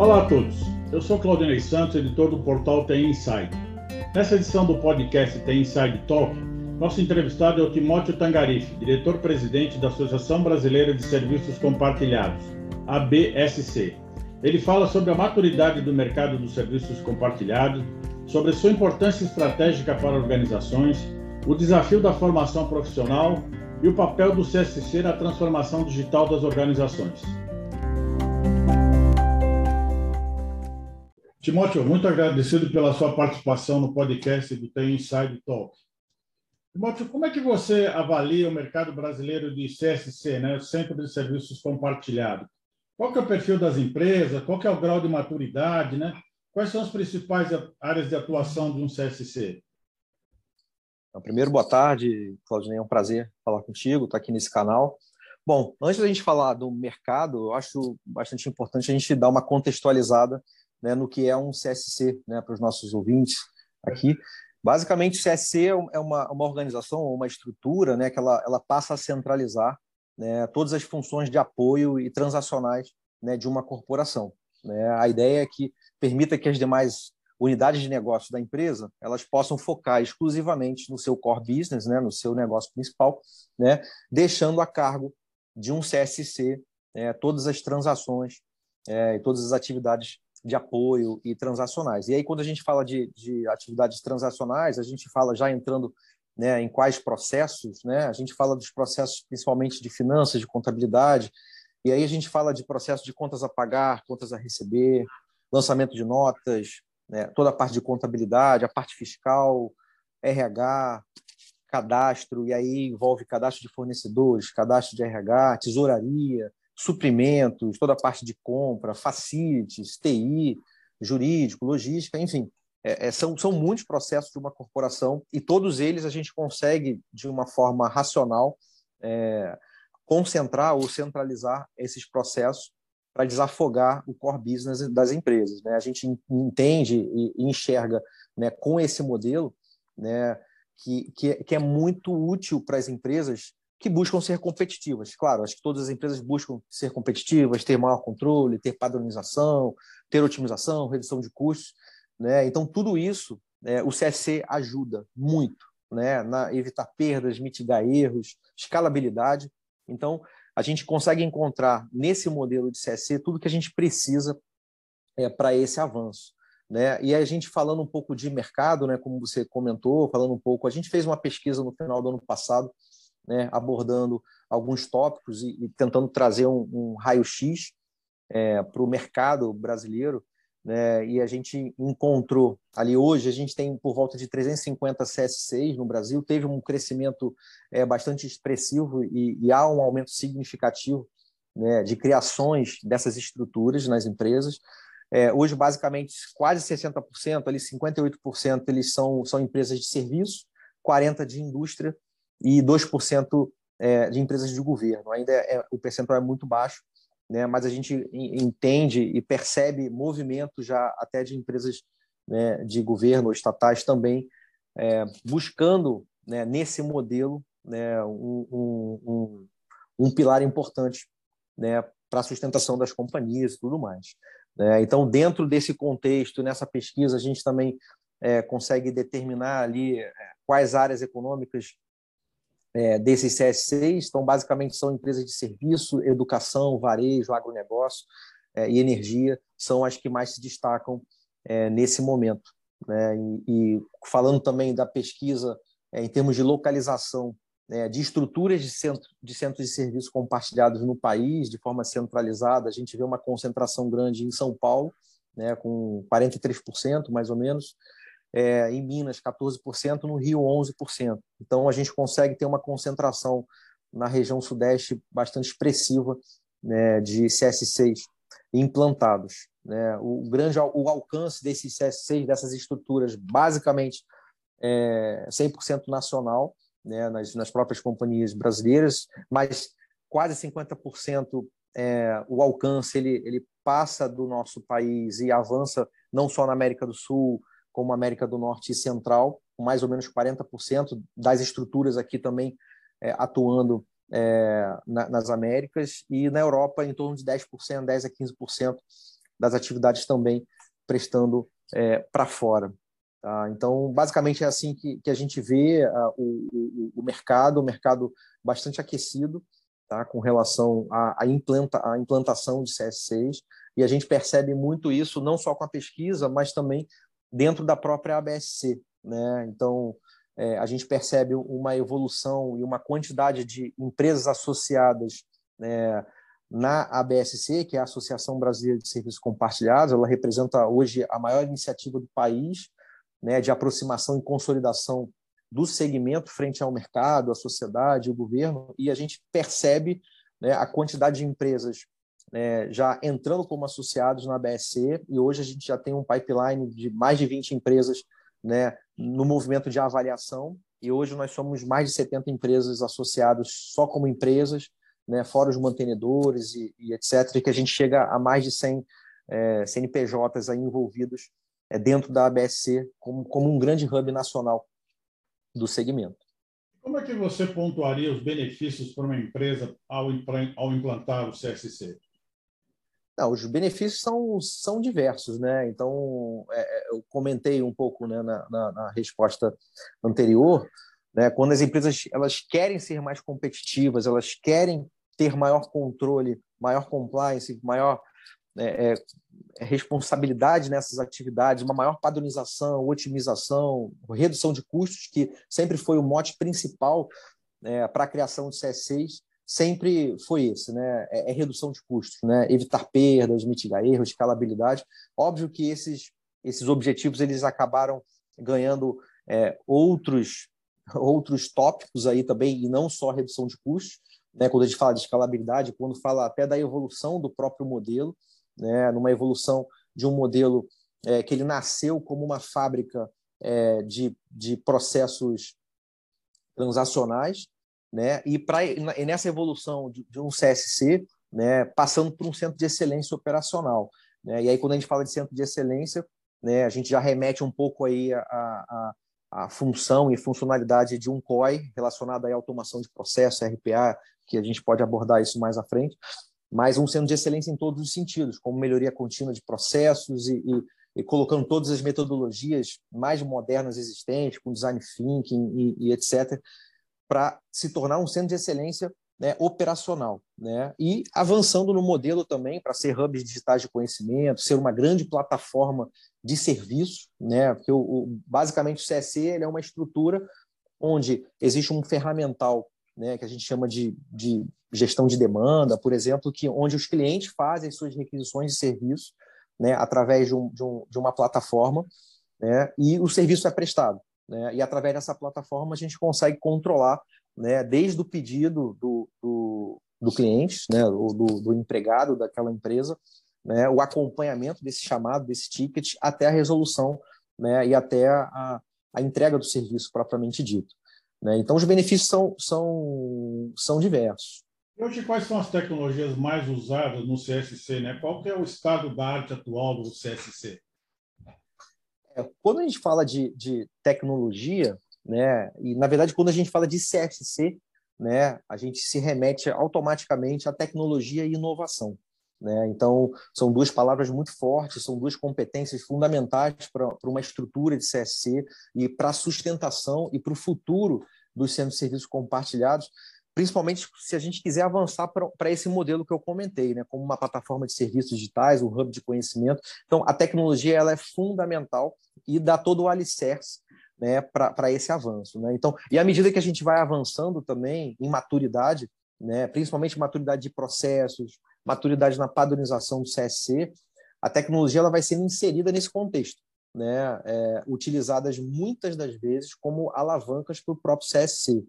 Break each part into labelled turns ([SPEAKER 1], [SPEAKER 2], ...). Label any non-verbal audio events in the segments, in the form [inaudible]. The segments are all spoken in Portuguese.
[SPEAKER 1] Olá a todos, eu sou Claudinei Santos, editor do portal TI Inside. Nessa edição do podcast TI Inside Talk, nosso entrevistado é o Timóteo Tangarife, diretor-presidente da Associação Brasileira de Serviços Compartilhados, ABSC. Ele fala sobre a maturidade do mercado dos serviços compartilhados, sobre sua importância estratégica para organizações, o desafio da formação profissional e o papel do CSC na transformação digital das organizações. Timóteo, muito agradecido pela sua participação no podcast do Tem Inside Talk. Timóteo, como é que você avalia o mercado brasileiro de CSC, né, Centro de Serviços Compartilhados? Qual que é o perfil das empresas? Qual que é o grau de maturidade, né? Quais são as principais áreas de atuação de um CSC?
[SPEAKER 2] Então, primeiro, boa tarde, Claudinei, é um prazer falar contigo, estar aqui nesse canal. Bom, antes da gente falar do mercado, eu acho bastante importante a gente dar uma contextualizada né, no que é um CSC, né, para os nossos ouvintes aqui. Basicamente, o CSC é, é uma, uma organização, uma estrutura né, que ela, ela passa a centralizar né, todas as funções de apoio e transacionais né, de uma corporação. Né? A ideia é que permita que as demais unidades de negócio da empresa elas possam focar exclusivamente no seu core business, né, no seu negócio principal, né, deixando a cargo de um CSC né, todas as transações é, e todas as atividades de apoio e transacionais. E aí, quando a gente fala de, de atividades transacionais, a gente fala já entrando né, em quais processos, né? A gente fala dos processos principalmente de finanças, de contabilidade, e aí a gente fala de processo de contas a pagar, contas a receber, lançamento de notas, né, toda a parte de contabilidade, a parte fiscal, RH, cadastro, e aí envolve cadastro de fornecedores, cadastro de RH, tesouraria, suprimentos, toda a parte de compra, facilities, TI, jurídico, logística, enfim. É, é, são, são muitos processos de uma corporação e todos eles a gente consegue, de uma forma racional, é, concentrar ou centralizar esses processos para desafogar o core business das empresas. Né? A gente entende e enxerga né, com esse modelo né, que, que, que é muito útil para as empresas que buscam ser competitivas. Claro, acho que todas as empresas buscam ser competitivas, ter maior controle, ter padronização, ter otimização, redução de custos. Né? Então, tudo isso né, o CSC ajuda muito né, na evitar perdas, mitigar erros, escalabilidade. Então, a gente consegue encontrar nesse modelo de CSC tudo que a gente precisa é, para esse avanço. Né? E a gente falando um pouco de mercado, né, como você comentou, falando um pouco, a gente fez uma pesquisa no final do ano passado né, abordando alguns tópicos e, e tentando trazer um, um raio-x é, para o mercado brasileiro. Né, e a gente encontrou ali hoje, a gente tem por volta de 350 CS6 no Brasil, teve um crescimento é, bastante expressivo e, e há um aumento significativo né, de criações dessas estruturas nas empresas. É, hoje, basicamente, quase 60%, ali 58%, eles são, são empresas de serviço, 40% de indústria e 2% é, de empresas de governo. Ainda é, é, o percentual é muito baixo, né, mas a gente entende e percebe movimento já até de empresas né, de governo estatais também é, buscando né, nesse modelo né, um, um, um, um, pilar importante né, para a sustentação das companhias e tudo mais. Né. Então, dentro desse contexto, nessa pesquisa, a gente também é, consegue determinar ali é, quais áreas econômicas é, desses CSCs, então basicamente são empresas de serviço, educação, varejo, agronegócio é, e energia, são as que mais se destacam é, nesse momento. Né? E, e, falando também da pesquisa é, em termos de localização né, de estruturas de, centro, de centros de serviço compartilhados no país, de forma centralizada, a gente vê uma concentração grande em São Paulo, né, com 43% mais ou menos, é, em Minas 14%, no Rio 11%. Então a gente consegue ter uma concentração na região sudeste bastante expressiva né, de CS6 implantados. Né? O grande o alcance desses CS6, dessas estruturas, basicamente é 100% nacional, né, nas, nas próprias companhias brasileiras, mas quase 50% é, o alcance ele, ele passa do nosso país e avança não só na América do Sul, como América do Norte e Central, com mais ou menos 40% das estruturas aqui também é, atuando é, na, nas Américas, e na Europa em torno de 10%, 10% a 15% das atividades também prestando é, para fora. Tá? Então, basicamente é assim que, que a gente vê o, o, o, mercado, o mercado bastante aquecido tá? com relação à, à, implanta, à implantação de CS6, e a gente percebe muito isso não só com a pesquisa, mas também dentro da própria ABSC. Né? Então, é, a gente percebe uma evolução e uma quantidade de empresas associadas né, na ABSC, que é a Associação Brasileira de Serviços Compartilhados. Ela representa hoje a maior iniciativa do país né, de aproximação e consolidação do segmento frente ao mercado, à sociedade, ao governo, e a gente percebe né, a quantidade de empresas né, já entrando como associados na BSC, e hoje a gente já tem um pipeline de mais de 20 empresas né, no movimento de avaliação, e hoje nós somos mais de 70 empresas associadas só como empresas, né, fora os mantenedores e, e etc., e que a gente chega a mais de 100 é, CNPJs aí envolvidos é, dentro da ABSC como, como um grande hub nacional do segmento.
[SPEAKER 1] Como é que você pontuaria os benefícios para uma empresa ao, ao implantar o CSC?
[SPEAKER 2] Não, os benefícios são, são diversos, né? Então, é, é, eu comentei um pouco né, na, na, na, resposta anterior, né? Quando as empresas elas querem ser mais competitivas, elas querem ter maior controle, maior compliance, maior é, é, responsabilidade nessas atividades, uma maior padronização, otimização, redução de custos, que sempre foi o mote principal é, para a criação de CS6 sempre foi esse, né? É, é, redução de custos, né? Evitar perdas, mitigar erros, escalabilidade. Óbvio que esses esses objetivos eles acabaram ganhando é, outros [laughs] outros tópicos aí também e não só redução de custos, né? Quando a gente fala de escalabilidade, quando fala até da evolução do próprio modelo, né? Numa evolução de um modelo é, que ele nasceu como uma fábrica é, de, de processos transacionais né? E para nessa evolução de, de, um CSC, né, passando por um centro de excelência operacional, né? E aí quando a gente fala de centro de excelência, né, a gente já remete um pouco aí a, a, a função e funcionalidade de um COI relacionado à automação de processo, RPA, que a gente pode abordar isso mais à frente, mas um centro de excelência em todos os sentidos, como melhoria contínua de processos e, e, e colocando todas as metodologias mais modernas existentes, com design thinking e, e etc., para se tornar um centro de excelência né, operacional, né? E avançando no modelo também para ser hubs digitais de conhecimento, ser uma grande plataforma de serviço, né? Porque o, o, basicamente o CSC ele é uma estrutura onde existe um ferramental, né, que a gente chama de, de gestão de demanda, por exemplo, que onde os clientes fazem suas requisições de serviço, né, através de, um, de, um, de uma plataforma, né, e o serviço é prestado. Né? E através dessa plataforma a gente consegue controlar, né, desde o pedido do, do, do cliente, né, do, do empregado daquela empresa, né, o acompanhamento desse chamado, desse ticket, até a resolução né, e até a, a entrega do serviço propriamente dito. Né? Então, os benefícios são, são, são diversos.
[SPEAKER 1] Hoje, quais são as tecnologias mais usadas no CSC? Né? Qual é o estado da arte atual do CSC?
[SPEAKER 2] Quando a gente fala de, de tecnologia, né, e na verdade quando a gente fala de CSC, né, a gente se remete automaticamente à tecnologia e inovação. Né? Então, são duas palavras muito fortes, são duas competências fundamentais para uma estrutura de CSC e para a sustentação e para o futuro dos centros de serviços compartilhados, principalmente se a gente quiser avançar para esse modelo que eu comentei, né, como uma plataforma de serviços digitais, um hub de conhecimento. Então, a tecnologia ela é fundamental e dá todo o alicerce né, para esse avanço. Né? Então, e à medida que a gente vai avançando também em maturidade, né, principalmente maturidade de processos, maturidade na padronização do CSC, a tecnologia ela vai sendo inserida nesse contexto, né, é, utilizadas muitas das vezes como alavancas para o próprio CSC.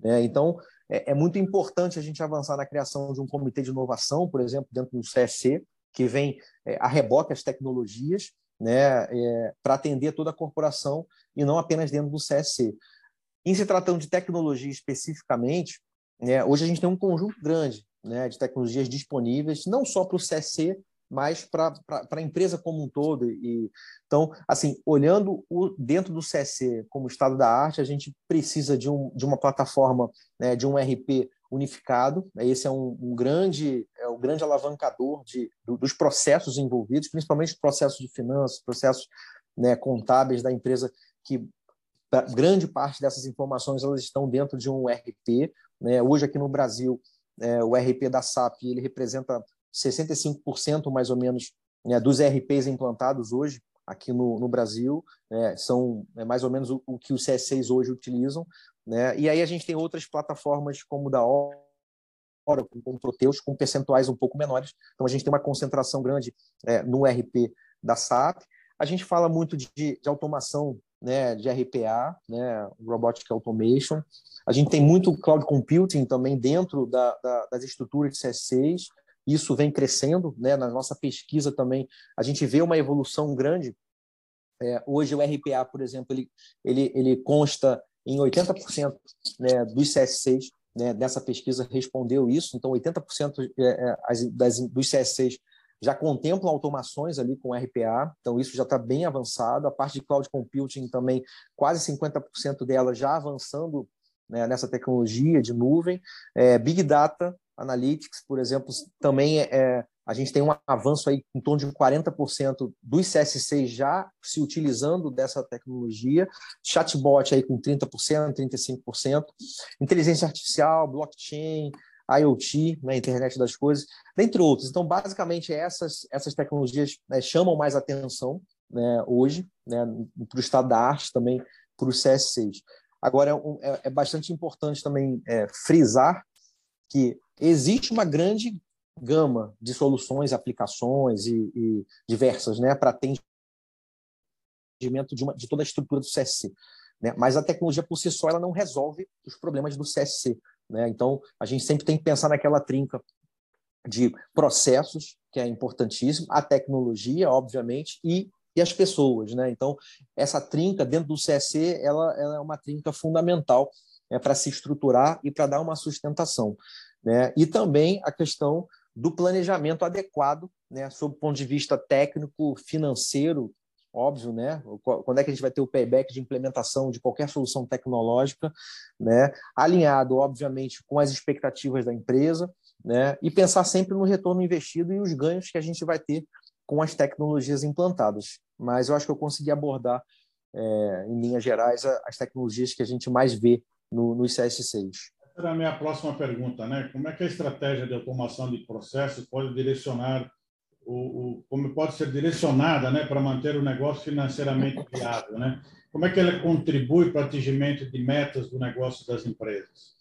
[SPEAKER 2] Né? Então, é, é, muito importante a gente avançar na criação de um comitê de inovação, por exemplo, dentro do CSC, que vem é, a reboque as tecnologias, né, é, para atender toda a corporação e não apenas dentro do CSC. Em se tratando de tecnologia especificamente, né, hoje a gente tem um conjunto grande né, de tecnologias disponíveis, não só para o CSC, mas para a empresa como um todo. E, então, assim, olhando o, dentro do CSC como estado da arte, a gente precisa de, um, de uma plataforma, né, de um RP unificado. Né? Esse é um, um grande é um grande alavancador de, do, dos processos envolvidos, principalmente processos de finanças, processos né, contábeis da empresa, que grande parte dessas informações elas estão dentro de um RP. Né? Hoje aqui no Brasil, é, o RP da SAP ele representa 65% mais ou menos né, dos RPs implantados hoje aqui no, no Brasil, né, são é, mais ou menos o, o, que os CS6 hoje utilizam. Né? E aí a gente tem outras plataformas como da Oracle, como Proteus, com percentuais um pouco menores. Então a gente tem uma concentração grande é, no RP da SAP. A gente fala muito de, de automação né, de RPA, né, Robotic Automation. A gente tem muito cloud computing também dentro da, da, das estruturas de CS6. Isso vem crescendo, né? Na nossa pesquisa também a gente vê uma evolução grande. É, hoje o RPA, por exemplo, ele, ele, ele consta em 80% né, dos CS6, né, dessa pesquisa respondeu isso, então 80% é, é, das, dos CS6 já contemplam automações ali com RPA, então isso já está bem avançado. A parte de cloud computing também, quase 50% dela já avançando né, nessa tecnologia de nuvem. É, Big Data Analytics, por exemplo, também é, é a gente tem um avanço aí em torno de 40% dos CSC já se utilizando dessa tecnologia, chatbot aí com 30%, 35%, inteligência artificial, blockchain, IoT, né, internet das coisas, dentre outros. Então, basicamente, essas, essas tecnologias né, chamam mais atenção né, hoje, né, para o estado da arte também, para os CS6. Agora, é, é, é bastante importante também é, frisar que existe uma grande gama de soluções, aplicações e, e diversas, né, para atendimento de, uma, de, toda a estrutura do CSC. Né? Mas a tecnologia por si só ela não resolve os problemas do CSC. Né? Então, a gente sempre tem que pensar naquela trinca de processos, que é importantíssimo, a tecnologia, obviamente, e, e as pessoas. Né? Então, essa trinca dentro do CSC ela, ela é uma trinca fundamental é, para se estruturar e para dar uma sustentação. Né? E também a questão do planejamento adequado, né, sob o ponto de vista técnico, financeiro, óbvio, né? Quando é que a gente vai ter o payback de implementação de qualquer solução tecnológica, né? Alinhado, obviamente, com as expectativas da empresa, né? E pensar sempre no retorno investido e os ganhos que a gente vai ter com as tecnologias implantadas. Mas eu acho que eu consegui abordar, é, em linhas gerais, as tecnologias que a gente mais vê no, no CS6
[SPEAKER 1] era a minha próxima pergunta, né? Como é que a estratégia de automação de processos pode direcionar o, o como pode ser direcionada, né, para manter o negócio financeiramente viável, né? Como é que ela contribui para o atingimento de metas do negócio das empresas?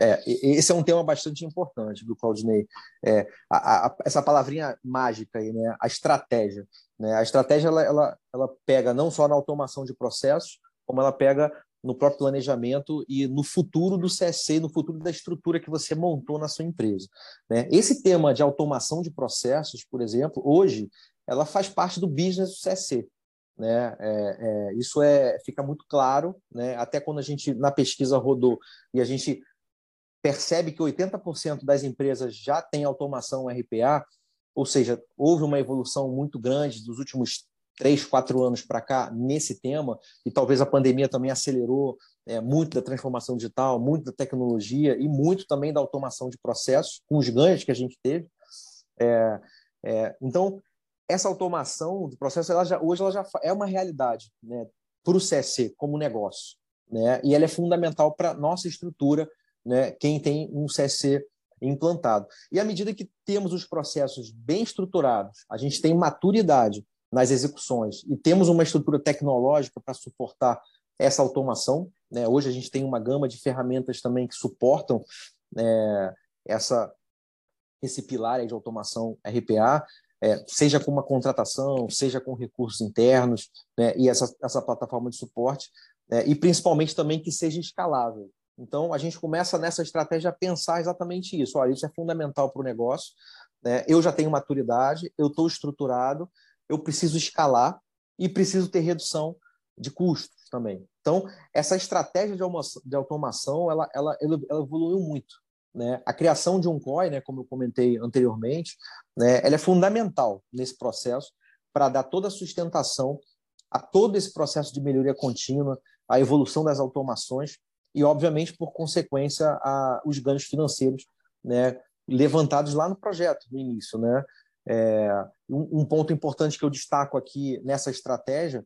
[SPEAKER 2] É, esse é um tema bastante importante do Claudinei. É, a, a, essa palavrinha mágica aí, né? A estratégia. Né? A estratégia ela, ela, ela pega não só na automação de processos, como ela pega no próprio planejamento e no futuro do CSC, no futuro da estrutura que você montou na sua empresa. Né? Esse tema de automação de processos, por exemplo, hoje ela faz parte do business do CSC. Né? É, é, isso é, fica muito claro, né? até quando a gente, na pesquisa rodou, e a gente percebe que 80% das empresas já tem automação RPA, ou seja, houve uma evolução muito grande dos últimos três, quatro anos para cá nesse tema, e talvez a pandemia também acelerou é, muito da transformação digital, muito da tecnologia e muito também da automação de processos, com os ganhos que a gente teve. É, é, então, essa automação do processo, ela já, hoje ela já é uma realidade né, para o CSC como negócio. Né, e ela é fundamental para nossa estrutura, né, quem tem um CSC implantado. E à medida que temos os processos bem estruturados, a gente tem maturidade nas execuções e temos uma estrutura tecnológica para suportar essa automação. Né? Hoje a gente tem uma gama de ferramentas também que suportam é, essa, esse pilar de automação RPA, é, seja com uma contratação, seja com recursos internos, né? e essa, essa plataforma de suporte, é, e principalmente também que seja escalável. Então, a gente começa nessa estratégia a pensar exatamente isso. Olha, isso é fundamental para o negócio. Né? Eu já tenho maturidade, eu estou estruturado, eu preciso escalar e preciso ter redução de custos também. Então, essa estratégia de automação, ela, ela, ela evoluiu muito. Né? A criação de um COI, né, como eu comentei anteriormente, né, ela é fundamental nesse processo para dar toda a sustentação a todo esse processo de melhoria contínua, a evolução das automações e, obviamente, por consequência, a, os ganhos financeiros né, levantados lá no projeto, no início. Né? É, um, um, ponto importante que eu destaco aqui nessa estratégia,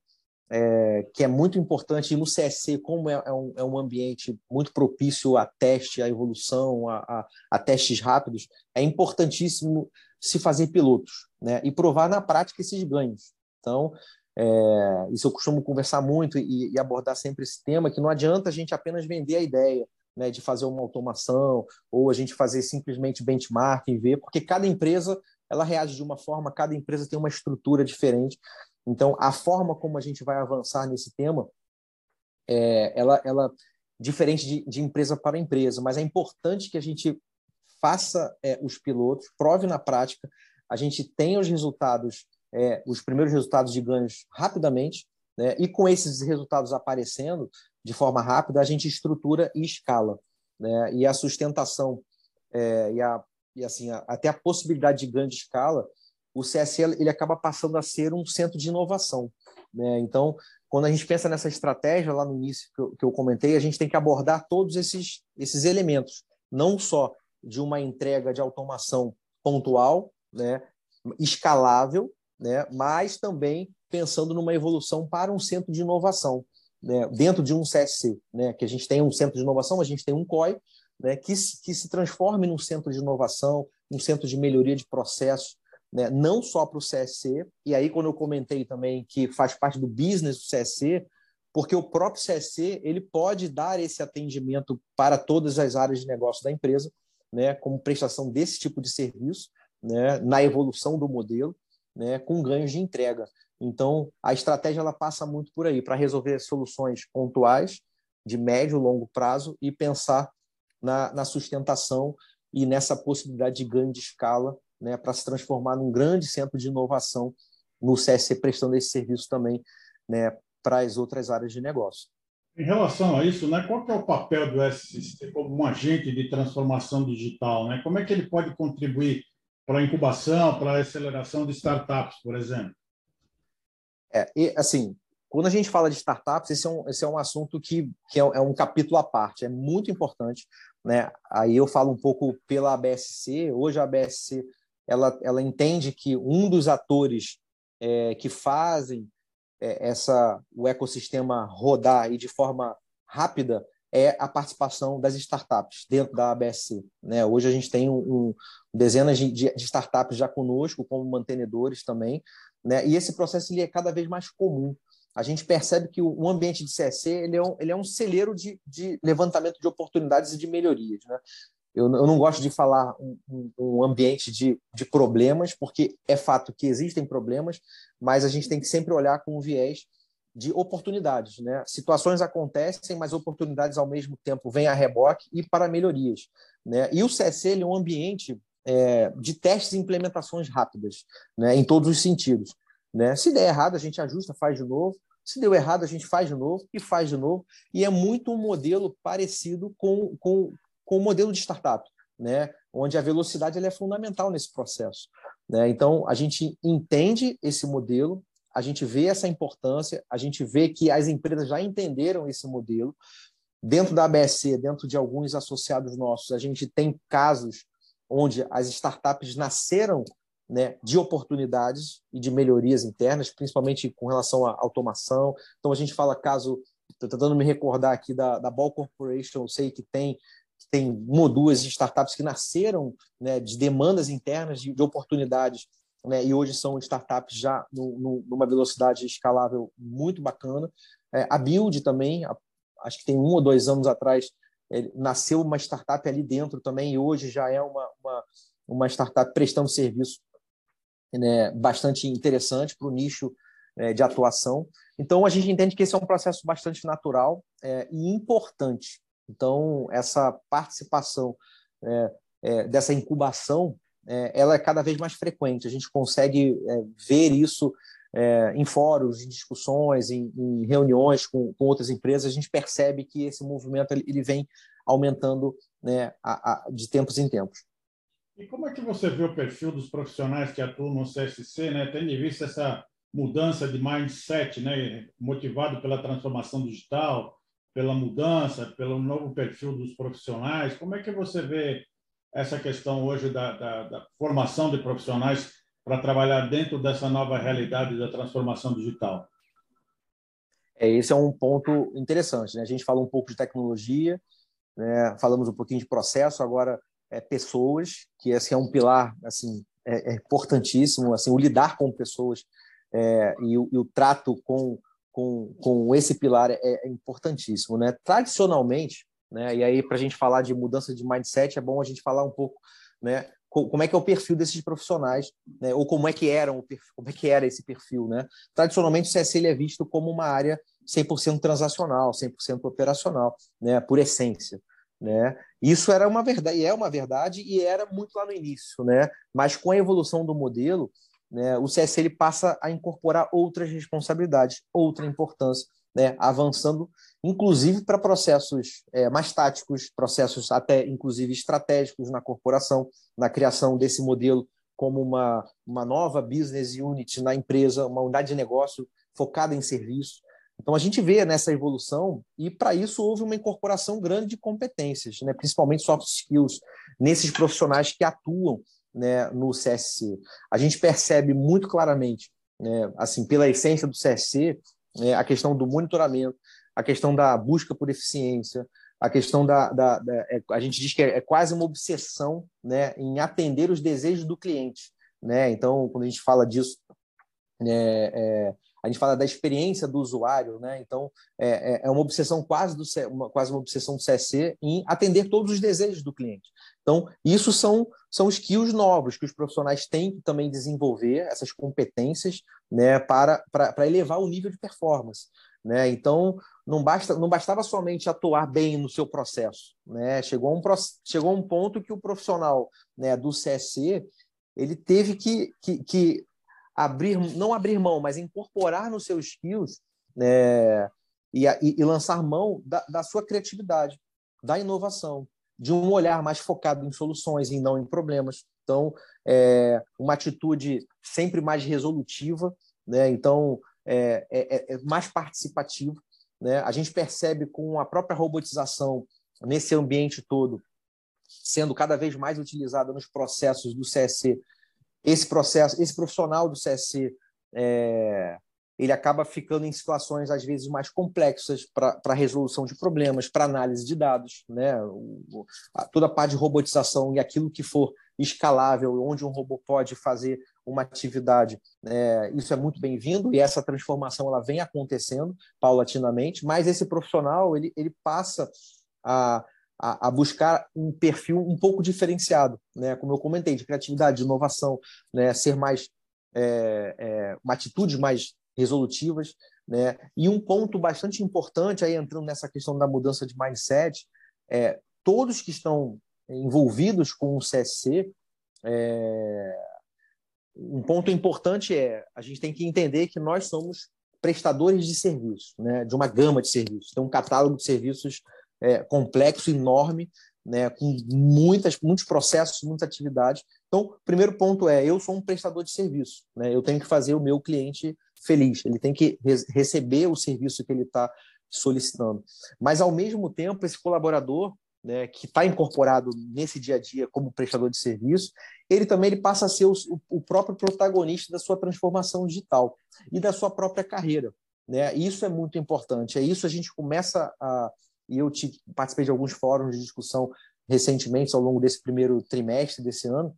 [SPEAKER 2] é, que é muito importante no CSC, como é, é, um, é, um, ambiente muito propício a teste, a evolução, a, a, a testes rápidos, é importantíssimo se fazer pilotos né? e provar na prática esses ganhos. Então, é, isso eu costumo conversar muito e, e, abordar sempre esse tema, que não adianta a gente apenas vender a ideia né, de fazer uma automação ou a gente fazer simplesmente benchmarking, ver, porque cada empresa ela reage de uma forma, cada empresa tem uma estrutura diferente. Então, a forma como a gente vai avançar nesse tema, é, ela, ela diferente de, de empresa para empresa, mas é importante que a gente faça é, os pilotos, prove na prática, a gente tenha os resultados é, os primeiros resultados de ganhos rapidamente, né? e com esses resultados aparecendo de forma rápida, a gente estrutura e escala. Né? E a sustentação é, e, a, e assim, até a possibilidade de ganho de escala, o CSE ele acaba passando a ser um centro de inovação. Né? Então, quando a gente pensa nessa estratégia lá no início que eu, que eu comentei, a gente tem que abordar todos esses, esses elementos, não só de uma entrega de automação pontual, né, escalável, né? mas também pensando numa evolução para um centro de inovação, né? dentro de um CSC, né? que a gente tem um centro de inovação, a gente tem um COI, né? que, que se transforme num centro de inovação, um centro de melhoria de processos, né? não só para o CSC, e aí quando eu comentei também que faz parte do business do CSC, porque o próprio CSC ele pode dar esse atendimento para todas as áreas de negócio da empresa, né, como prestação desse tipo de serviço, né, na evolução do modelo, né, com ganhos de entrega. Então, a estratégia ela passa muito por aí, para resolver soluções pontuais, de médio e longo prazo, e pensar na, na sustentação e nessa possibilidade de ganho de escala né, para se transformar num grande centro de inovação no CSC, prestando esse serviço também né, para as outras áreas de negócio.
[SPEAKER 1] Em relação a isso, né, qual é o papel do SCC como um agente de transformação digital? Né? Como é que ele pode contribuir para a incubação, para a aceleração de startups, por exemplo?
[SPEAKER 2] É, e, assim, quando a gente fala de startups, esse é um, esse é um assunto que, que é, é um capítulo à parte, é muito importante. Né? Aí eu falo um pouco pela ABSC. Hoje a ABSC ela, ela entende que um dos atores é, que fazem é, essa o ecossistema rodar e de forma rápida é a participação das startups dentro da ABSC. Né? Hoje a gente tem um, um dezenas de, de, startups já conosco, como mantenedores também, né? e esse processo ele é cada vez mais comum. A gente percebe que o, ambiente de CSC ele é um, ele é um celeiro de, de levantamento de oportunidades e de melhorias. Né? Eu, eu não gosto de falar um, um ambiente de, de problemas, porque é fato que existem problemas, mas a gente tem que sempre olhar com um viés de oportunidades. Né? Situações acontecem, mas oportunidades ao mesmo tempo vêm a reboque e para melhorias. Né? E o CSC é um ambiente é, de testes e implementações rápidas, né? em todos os sentidos. Né? Se der errado, a gente ajusta, faz de novo. Se deu errado, a gente faz de novo e faz de novo. E é muito um modelo parecido com, com, com o modelo de startup, né? onde a velocidade é fundamental nesse processo. Né? Então, a gente entende esse modelo, a gente vê essa importância, a gente vê que as empresas já entenderam esse modelo. Dentro da ABSC, dentro de alguns associados nossos, a gente tem casos onde as startups nasceram né, de oportunidades e de melhorias internas, principalmente com relação à automação. Então, a gente fala caso, estou tentando me recordar aqui da, da Ball Corporation, eu sei que tem tem uma ou duas startups que nasceram né, de demandas internas, de, de oportunidades né, e hoje são startups já no, no, numa velocidade escalável muito bacana. É, a Build também, a, acho que tem um ou dois anos atrás, é, nasceu uma startup ali dentro também e hoje já é uma, uma, uma startup prestando serviço né, bastante interessante para o nicho é, de atuação. Então, a gente entende que esse é um processo bastante natural é, e importante. Então, essa participação é, é, dessa incubação é, ela é cada vez mais frequente. A gente consegue é, ver isso é, em fóruns, em discussões, em, em reuniões com, com, outras empresas. A gente percebe que esse movimento ele, ele vem aumentando né, a, a, de tempos em tempos.
[SPEAKER 1] E como é que você vê o perfil dos profissionais que atuam no CSC, né, tendo em vista essa mudança de mindset, né, motivado pela transformação digital, pela mudança, pelo novo perfil dos profissionais. Como é que você vê essa questão hoje da, da, da formação de profissionais para trabalhar dentro dessa nova realidade da transformação digital?
[SPEAKER 2] É, esse é um ponto interessante. Né? A gente fala um pouco de tecnologia, né? falamos um pouquinho de processo, agora é pessoas, que esse é um pilar assim é, é importantíssimo. Assim, o lidar com pessoas é, e, o, e, o, trato com, com, com esse pilar é, é importantíssimo. Né? Tradicionalmente, né? e aí para a gente falar de mudança de mindset, é bom a gente falar um pouco né, como é que é o perfil desses profissionais, né? ou como é que era o perfil, como é que era esse perfil, né? Tradicionalmente o CSL é visto como uma área 100% transacional, 100% operacional, né, por essência, né? Isso era uma verdade, é uma verdade e era muito lá no início, né? Mas com a evolução do modelo, né, o CSL passa a incorporar outras responsabilidades, outra importância, né, avançando inclusive para processos é, mais táticos, processos até inclusive estratégicos na corporação, na criação desse modelo como uma, uma nova business unit na empresa, uma unidade de negócio focada em serviço. Então a gente vê nessa evolução e para isso houve uma incorporação grande de competências, né, principalmente soft skills, nesses profissionais que atuam né, no CSC. A gente percebe muito claramente, né, assim, pela essência do CSC, né, a questão do monitoramento, a questão da busca por eficiência, a questão da, da, da é, a gente diz que é, é, quase uma obsessão, né, em atender os desejos do cliente, né? Então, quando a gente fala disso, é, é, a gente fala da experiência do usuário, né? Então, é, é, é uma obsessão quase do uma, quase uma obsessão do CSC em atender todos os desejos do cliente. Então, isso são são skills novos que os profissionais têm que também desenvolver essas competências, né, para, para, elevar o nível de performance. Né? Então, não, basta, não bastava somente atuar bem no seu processo. Né? Chegou, um, chegou um ponto que o profissional né, do CSC ele teve que, que, que abrir, não abrir mão, mas incorporar nos seus skills né, e, e, e lançar mão da, da sua criatividade, da inovação, de um olhar mais focado em soluções e não em problemas. Então, é, uma atitude sempre mais resolutiva, né? Então, é, é, é, é, mais participativo. Né? A gente percebe com a própria robotização nesse ambiente todo sendo cada vez mais utilizada nos processos do CSC. Esse processo, esse profissional do CSC, é, ele acaba ficando em situações às vezes mais complexas para resolução de problemas, para análise de dados, né? O, a, toda a parte de robotização e aquilo que for escalável, onde um robô pode fazer uma atividade, é, isso é muito bem-vindo e essa transformação ela vem acontecendo paulatinamente, mas esse profissional ele, ele passa a, a, a, buscar um perfil um pouco diferenciado, né? como eu comentei, de criatividade, de inovação, né? ser mais é, é, uma atitude mais resolutivas, né? E um ponto bastante importante aí entrando nessa questão da mudança de mindset, é todos que estão envolvidos com o CSC, é, um ponto importante é a gente tem que entender que nós somos prestadores de serviços, né, de uma gama de serviços, tem um catálogo de serviços é, complexo, enorme, né, com muitas, muitos processos, muitas atividades. Então, primeiro ponto é: eu sou um prestador de serviço, né, eu tenho que fazer o meu cliente feliz, ele tem que re receber o serviço que ele está solicitando. Mas, ao mesmo tempo, esse colaborador né, que está incorporado nesse dia a dia como prestador de serviço, ele também ele passa a ser o, o, próprio protagonista da sua transformação digital e da sua própria carreira. Né? Isso é muito importante. É isso a gente começa a. E eu te, participei de alguns fóruns de discussão recentemente, ao longo desse primeiro trimestre desse ano,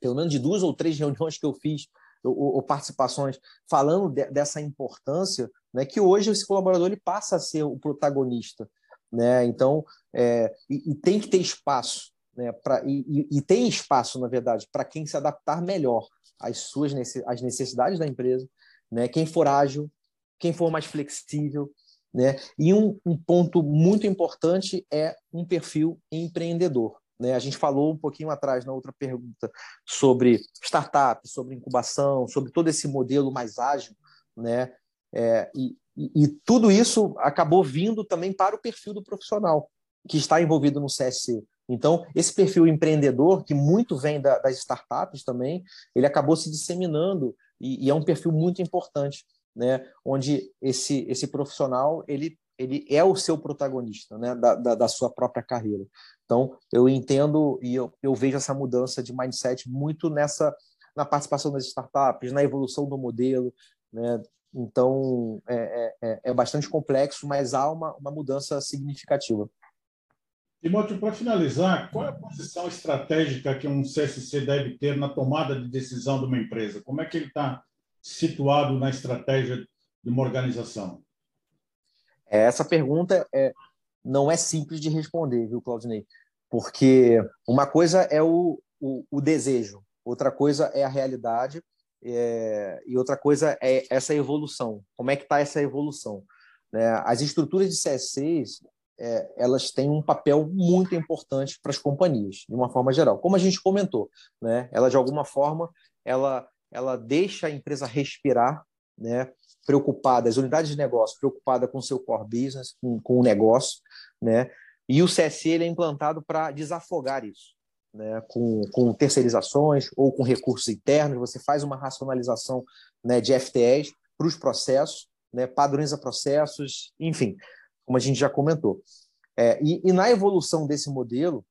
[SPEAKER 2] pelo menos de duas ou três [laughs] reuniões que eu fiz, ou, ou participações, falando de, dessa importância, né, que hoje esse colaborador ele passa a ser o protagonista né? Então, é, e, e, tem que ter espaço, né? Pra, e, e tem espaço, na verdade, para quem se adaptar melhor às suas necessidades da empresa, né? Quem for ágil, quem for mais flexível, né? E um, um ponto muito importante é um perfil empreendedor. Né? A gente falou um pouquinho atrás na outra pergunta sobre startup, sobre incubação, sobre todo esse modelo mais ágil, né? É, e, e, tudo isso acabou vindo também para o perfil do profissional que está envolvido no CSC. Então, esse perfil empreendedor, que muito vem da, das startups também, ele acabou se disseminando e, e, é um perfil muito importante, né? onde esse, esse profissional ele, ele é o seu protagonista, né, da, da, da sua própria carreira. Então, eu entendo e eu, eu vejo essa mudança de mindset muito nessa na participação das startups, na evolução do modelo, né? Então, é, é, é, é bastante complexo, mas há uma, uma mudança significativa.
[SPEAKER 1] Timóteo, para finalizar, qual é a posição estratégica que um CSC deve ter na tomada de decisão de uma empresa? Como é que ele está situado na estratégia de uma organização?
[SPEAKER 2] Essa pergunta é, não é simples de responder, viu, Claudinei? Porque uma coisa é o, o, o desejo, outra coisa é a realidade é, e outra coisa é essa evolução. Como é que está essa evolução? Né? As estruturas de CSCs é, elas têm um papel muito importante para as companhias, de uma forma geral. Como a gente comentou, né? ela de alguma forma ela, ela deixa a empresa respirar, né? preocupada, as unidades de negócio preocupada com seu core business, com, com o negócio, né? e o CSC ele é implantado para desafogar isso. Né, com, com terceirizações ou com recursos internos, você faz uma racionalização né, de FTEs para os processos, né, padroniza processos, enfim, como a gente já comentou. É, e, e, na evolução desse modelo,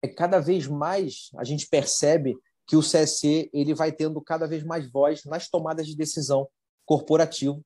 [SPEAKER 2] é cada vez mais a gente percebe que o CSC ele vai tendo cada vez mais voz nas tomadas de decisão corporativo,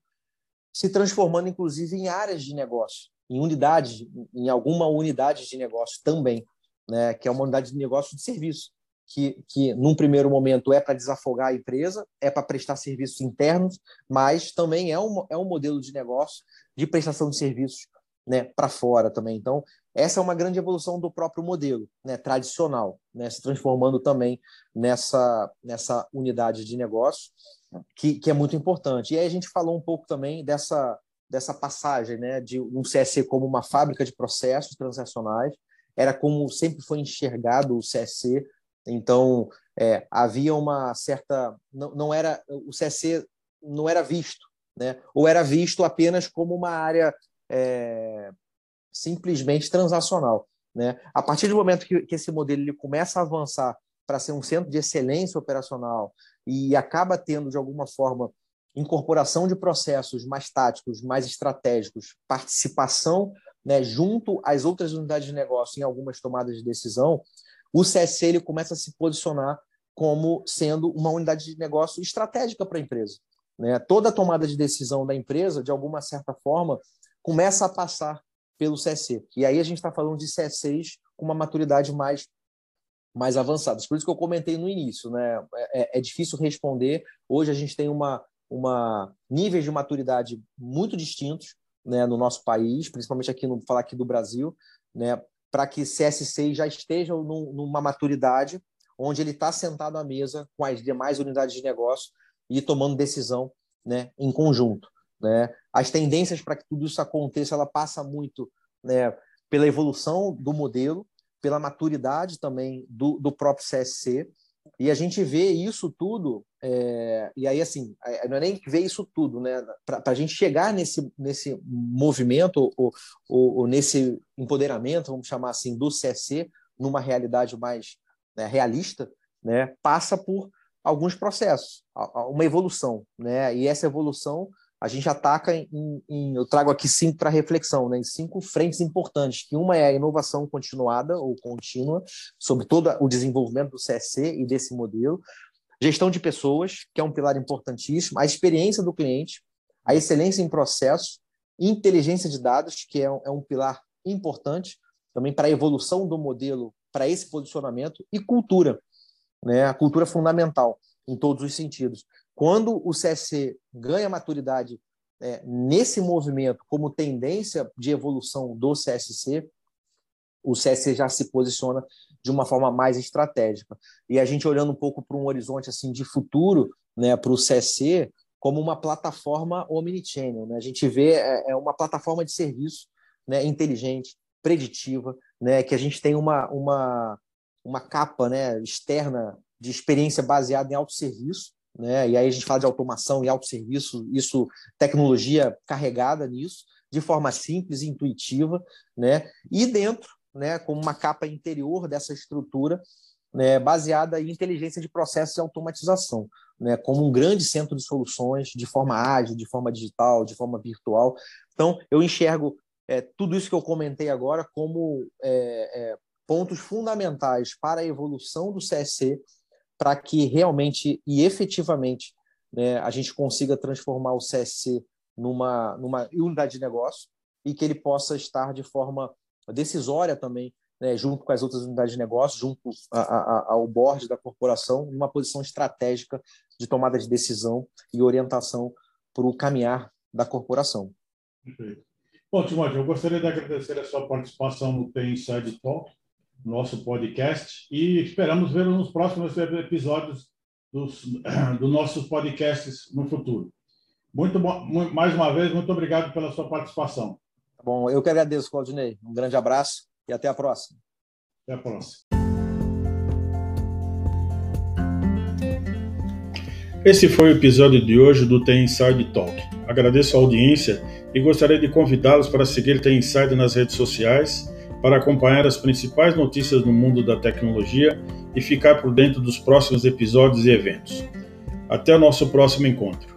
[SPEAKER 2] se transformando inclusive em áreas de negócio, em unidades, em alguma unidade de negócio também, né, que é uma unidade de negócio de serviço, que, que num primeiro momento é para desafogar a empresa, é para prestar serviços internos, mas também é um, é um modelo de negócio de prestação de serviços né, para fora também. Então, essa é uma grande evolução do próprio modelo né, tradicional, né, se transformando também nessa, nessa unidade de negócio, que, que é muito importante. E aí a gente falou um pouco também dessa, dessa passagem né, de um CSC como uma fábrica de processos transacionais, era como sempre foi enxergado o CSC, então é, havia uma certa. Não, não era. O CSC não era visto né? ou era visto apenas como uma área é, simplesmente transacional. Né? A partir do momento que, que esse modelo ele começa a avançar para ser um centro de excelência operacional e acaba tendo, de alguma forma, incorporação de processos mais táticos, mais estratégicos, participação né, junto às outras unidades de negócio em algumas tomadas de decisão, o CSC ele começa a se posicionar como sendo uma unidade de negócio estratégica para a empresa. Né? Toda tomada de decisão da empresa, de alguma certa forma, começa a passar pelo CSC. E aí a gente está falando de CSCs com uma maturidade mais mais avançada. Por isso que eu comentei no início, né? É, é difícil responder. Hoje a gente tem uma, uma níveis de maturidade muito distintos, né, no nosso país, principalmente aqui no falar aqui do Brasil, né, para que CSC já estejam numa maturidade onde ele está sentado à mesa com as demais unidades de negócio e tomando decisão né, em conjunto. Né? As tendências para que tudo isso aconteça, ela passa muito né, pela evolução do modelo, pela maturidade também do, do próprio CSC, e a gente vê isso tudo, é, e aí, assim, é, não é nem ver isso tudo, né? Para a gente chegar nesse, nesse movimento, ou, ou, ou, nesse empoderamento, vamos chamar assim, do CSC, numa realidade mais né, realista, né? Passa por alguns processos, uma evolução, né? E essa evolução a gente ataca em, em eu trago aqui cinco para reflexão, né? Em cinco frentes importantes, que uma é a inovação continuada ou contínua sobre todo o desenvolvimento do CSC e desse modelo, gestão de pessoas, que é um pilar importantíssimo, a experiência do cliente, a excelência em processos, inteligência de dados, que é um, é um pilar importante também para a evolução do modelo, para esse posicionamento e cultura, né? A cultura fundamental em todos os sentidos. Quando o CSC ganha maturidade é, nesse movimento como tendência de evolução do CSC, o CSC já se posiciona de uma forma mais estratégica. E a gente olhando um pouco para um horizonte assim de futuro, né, para o CSC como uma plataforma omnichannel, né? A gente vê é, é uma plataforma de serviço, né, inteligente, preditiva, né, que a gente tem uma uma uma capa, né, externa de experiência baseada em autosserviço, né? E aí a gente fala de automação e autosserviço, isso tecnologia carregada nisso, de forma simples e intuitiva, né? E dentro, né, como uma capa interior dessa estrutura, né, baseada em inteligência de processos e automatização, né, como um grande centro de soluções de forma ágil, de forma digital, de forma virtual. Então, eu enxergo é, tudo isso que eu comentei agora como é, é, pontos fundamentais para a evolução do CSC, para que realmente e efetivamente né, a gente consiga transformar o CSC numa, numa unidade de negócio e que ele possa estar de forma decisória também, né, junto com as outras unidades de negócio, junto a, a, ao board da corporação, numa posição estratégica de tomada de decisão e orientação para o caminhar da corporação.
[SPEAKER 1] Perfeito. Bom, Timóteo, eu gostaria de agradecer a sua participação no Tem Inside Talk, nosso podcast, e esperamos ver nos próximos episódios dos, [clears throat] dos nossos podcasts no futuro. Muito bom, mais uma vez, muito obrigado pela sua participação.
[SPEAKER 2] Tá bom, eu que agradeço, Claudinei. Um grande abraço e até a próxima.
[SPEAKER 1] Até a próxima. Esse foi o episódio de hoje do Tem Inside Talk. Agradeço a audiência e gostaria de convidá-los para seguir Tem Inside nas redes sociais para acompanhar as principais notícias no mundo da tecnologia e ficar por dentro dos próximos episódios e eventos. Até o nosso próximo encontro.